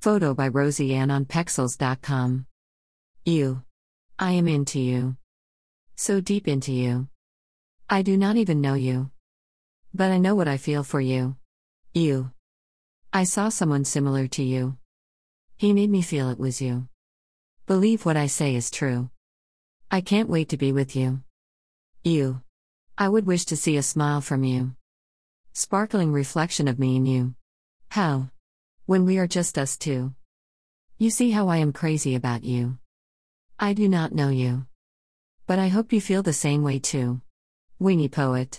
Photo by Rosie Ann on Pexels.com. You. I am into you. So deep into you. I do not even know you. But I know what I feel for you. You. I saw someone similar to you. He made me feel it was you. Believe what I say is true. I can't wait to be with you. You. I would wish to see a smile from you. Sparkling reflection of me in you. How? When we are just us two. You see how I am crazy about you. I do not know you. But I hope you feel the same way too. Weenie Poet.